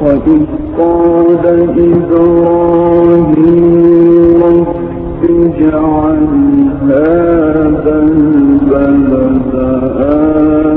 وإذ قال إبراهيم رب اجعل هذا البلد آمنا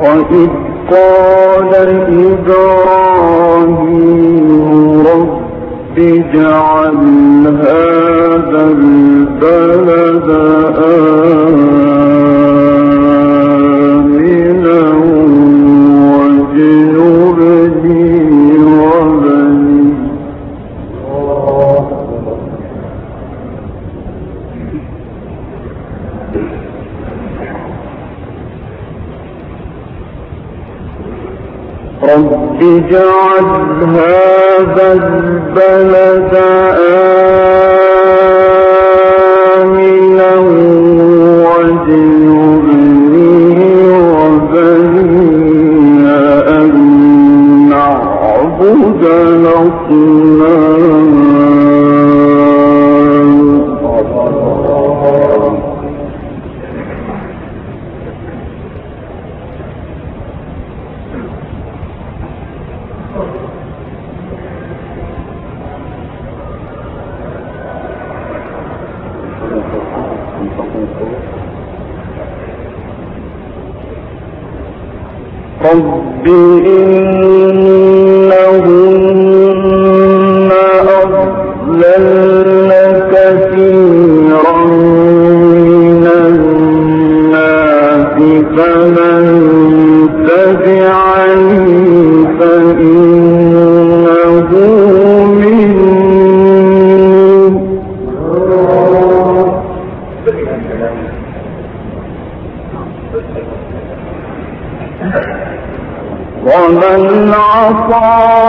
وإذ قال إبراهيم رب اجعل هذا البلد آمنا رب اجعل هذا البلد آمنا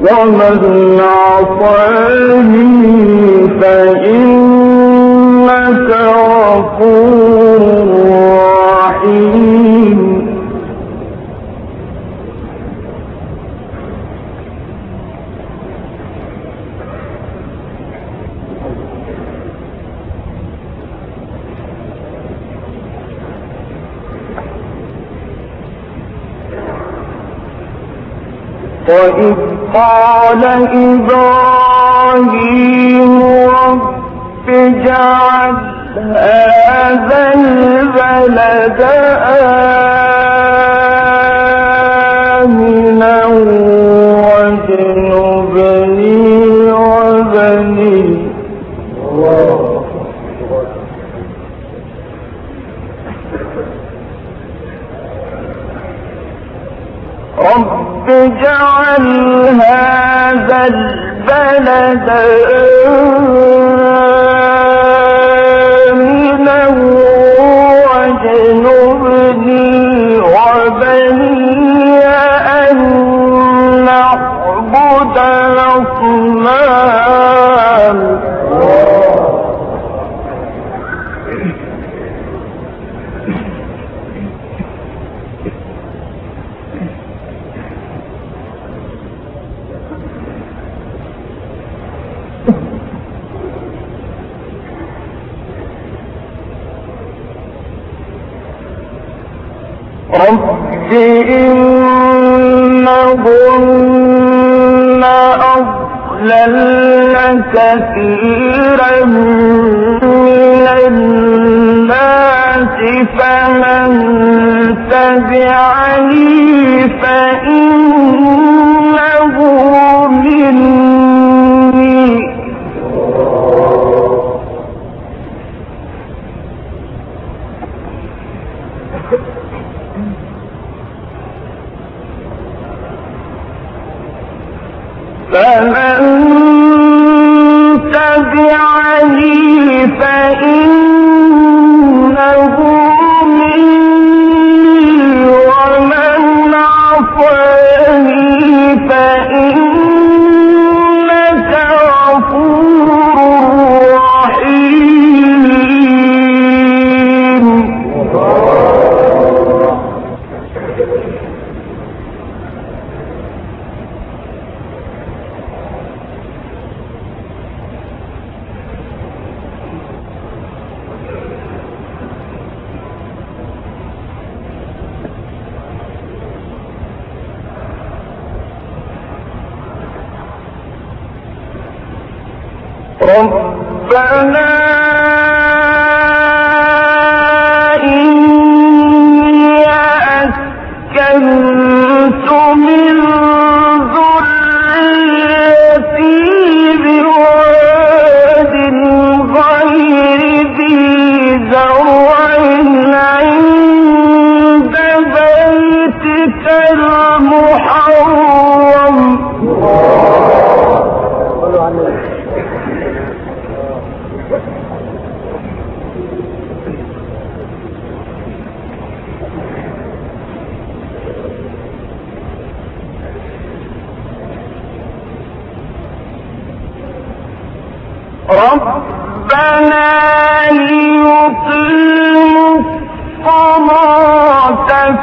ومن عصاني فإنك غفور رحيم. وإذ قال إبراهيم رب اجعل هذا البلد آمنا هذا البلد. رب كثيرا من فمن تبعني فإنه فمن ربنا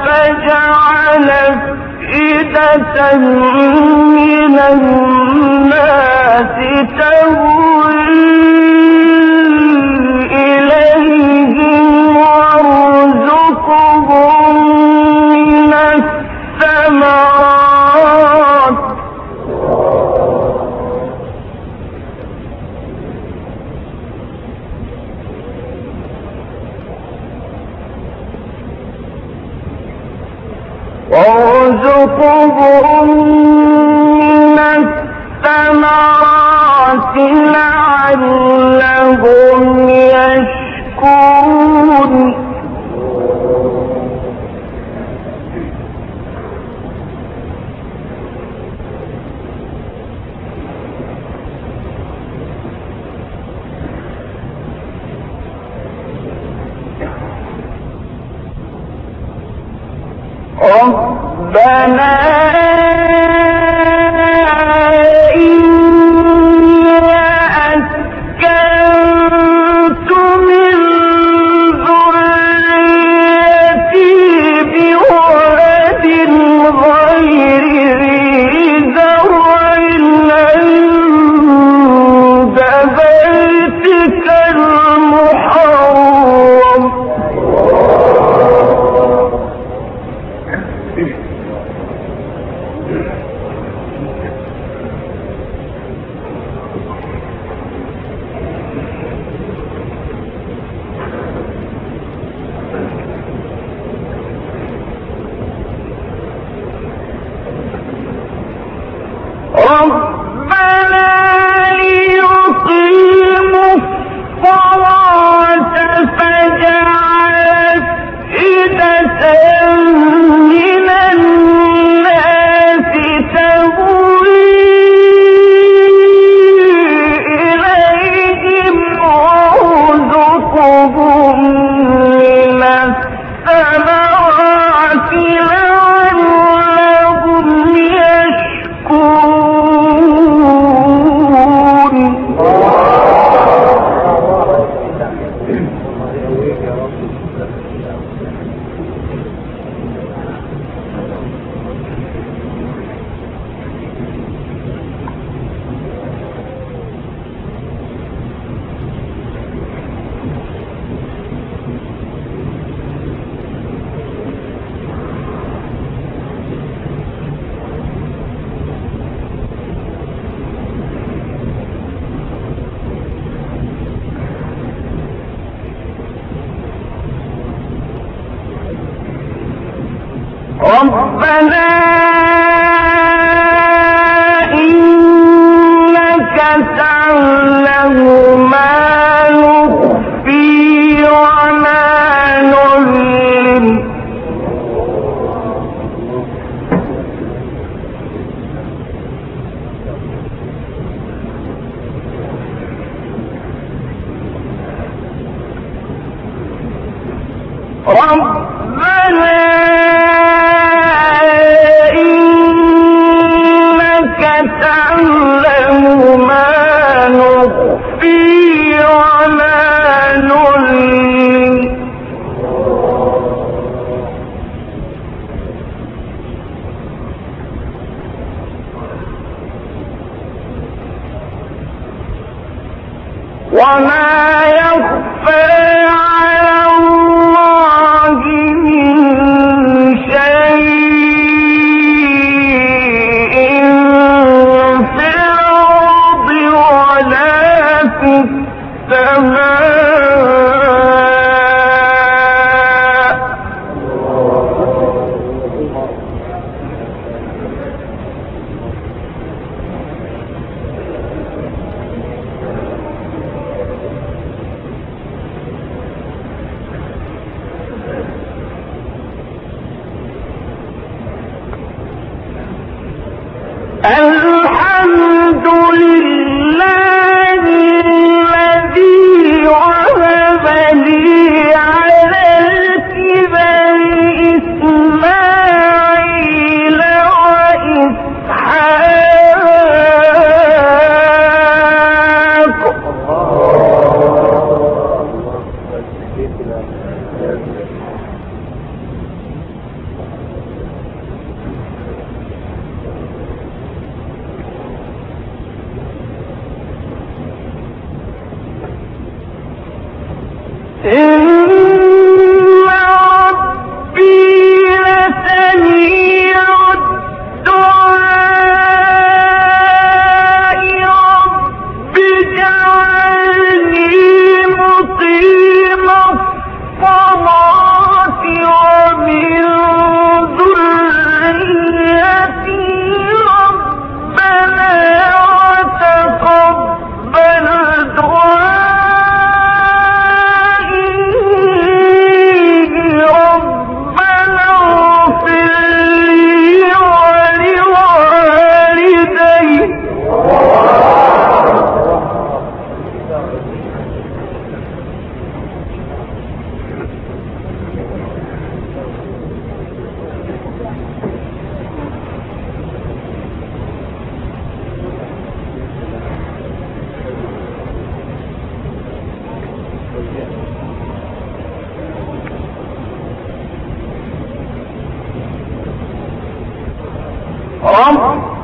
فاجعل أفئدة من الناس تهوي أن ربنا إن நாம்